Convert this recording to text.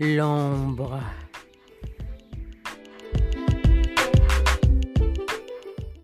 l'ombre.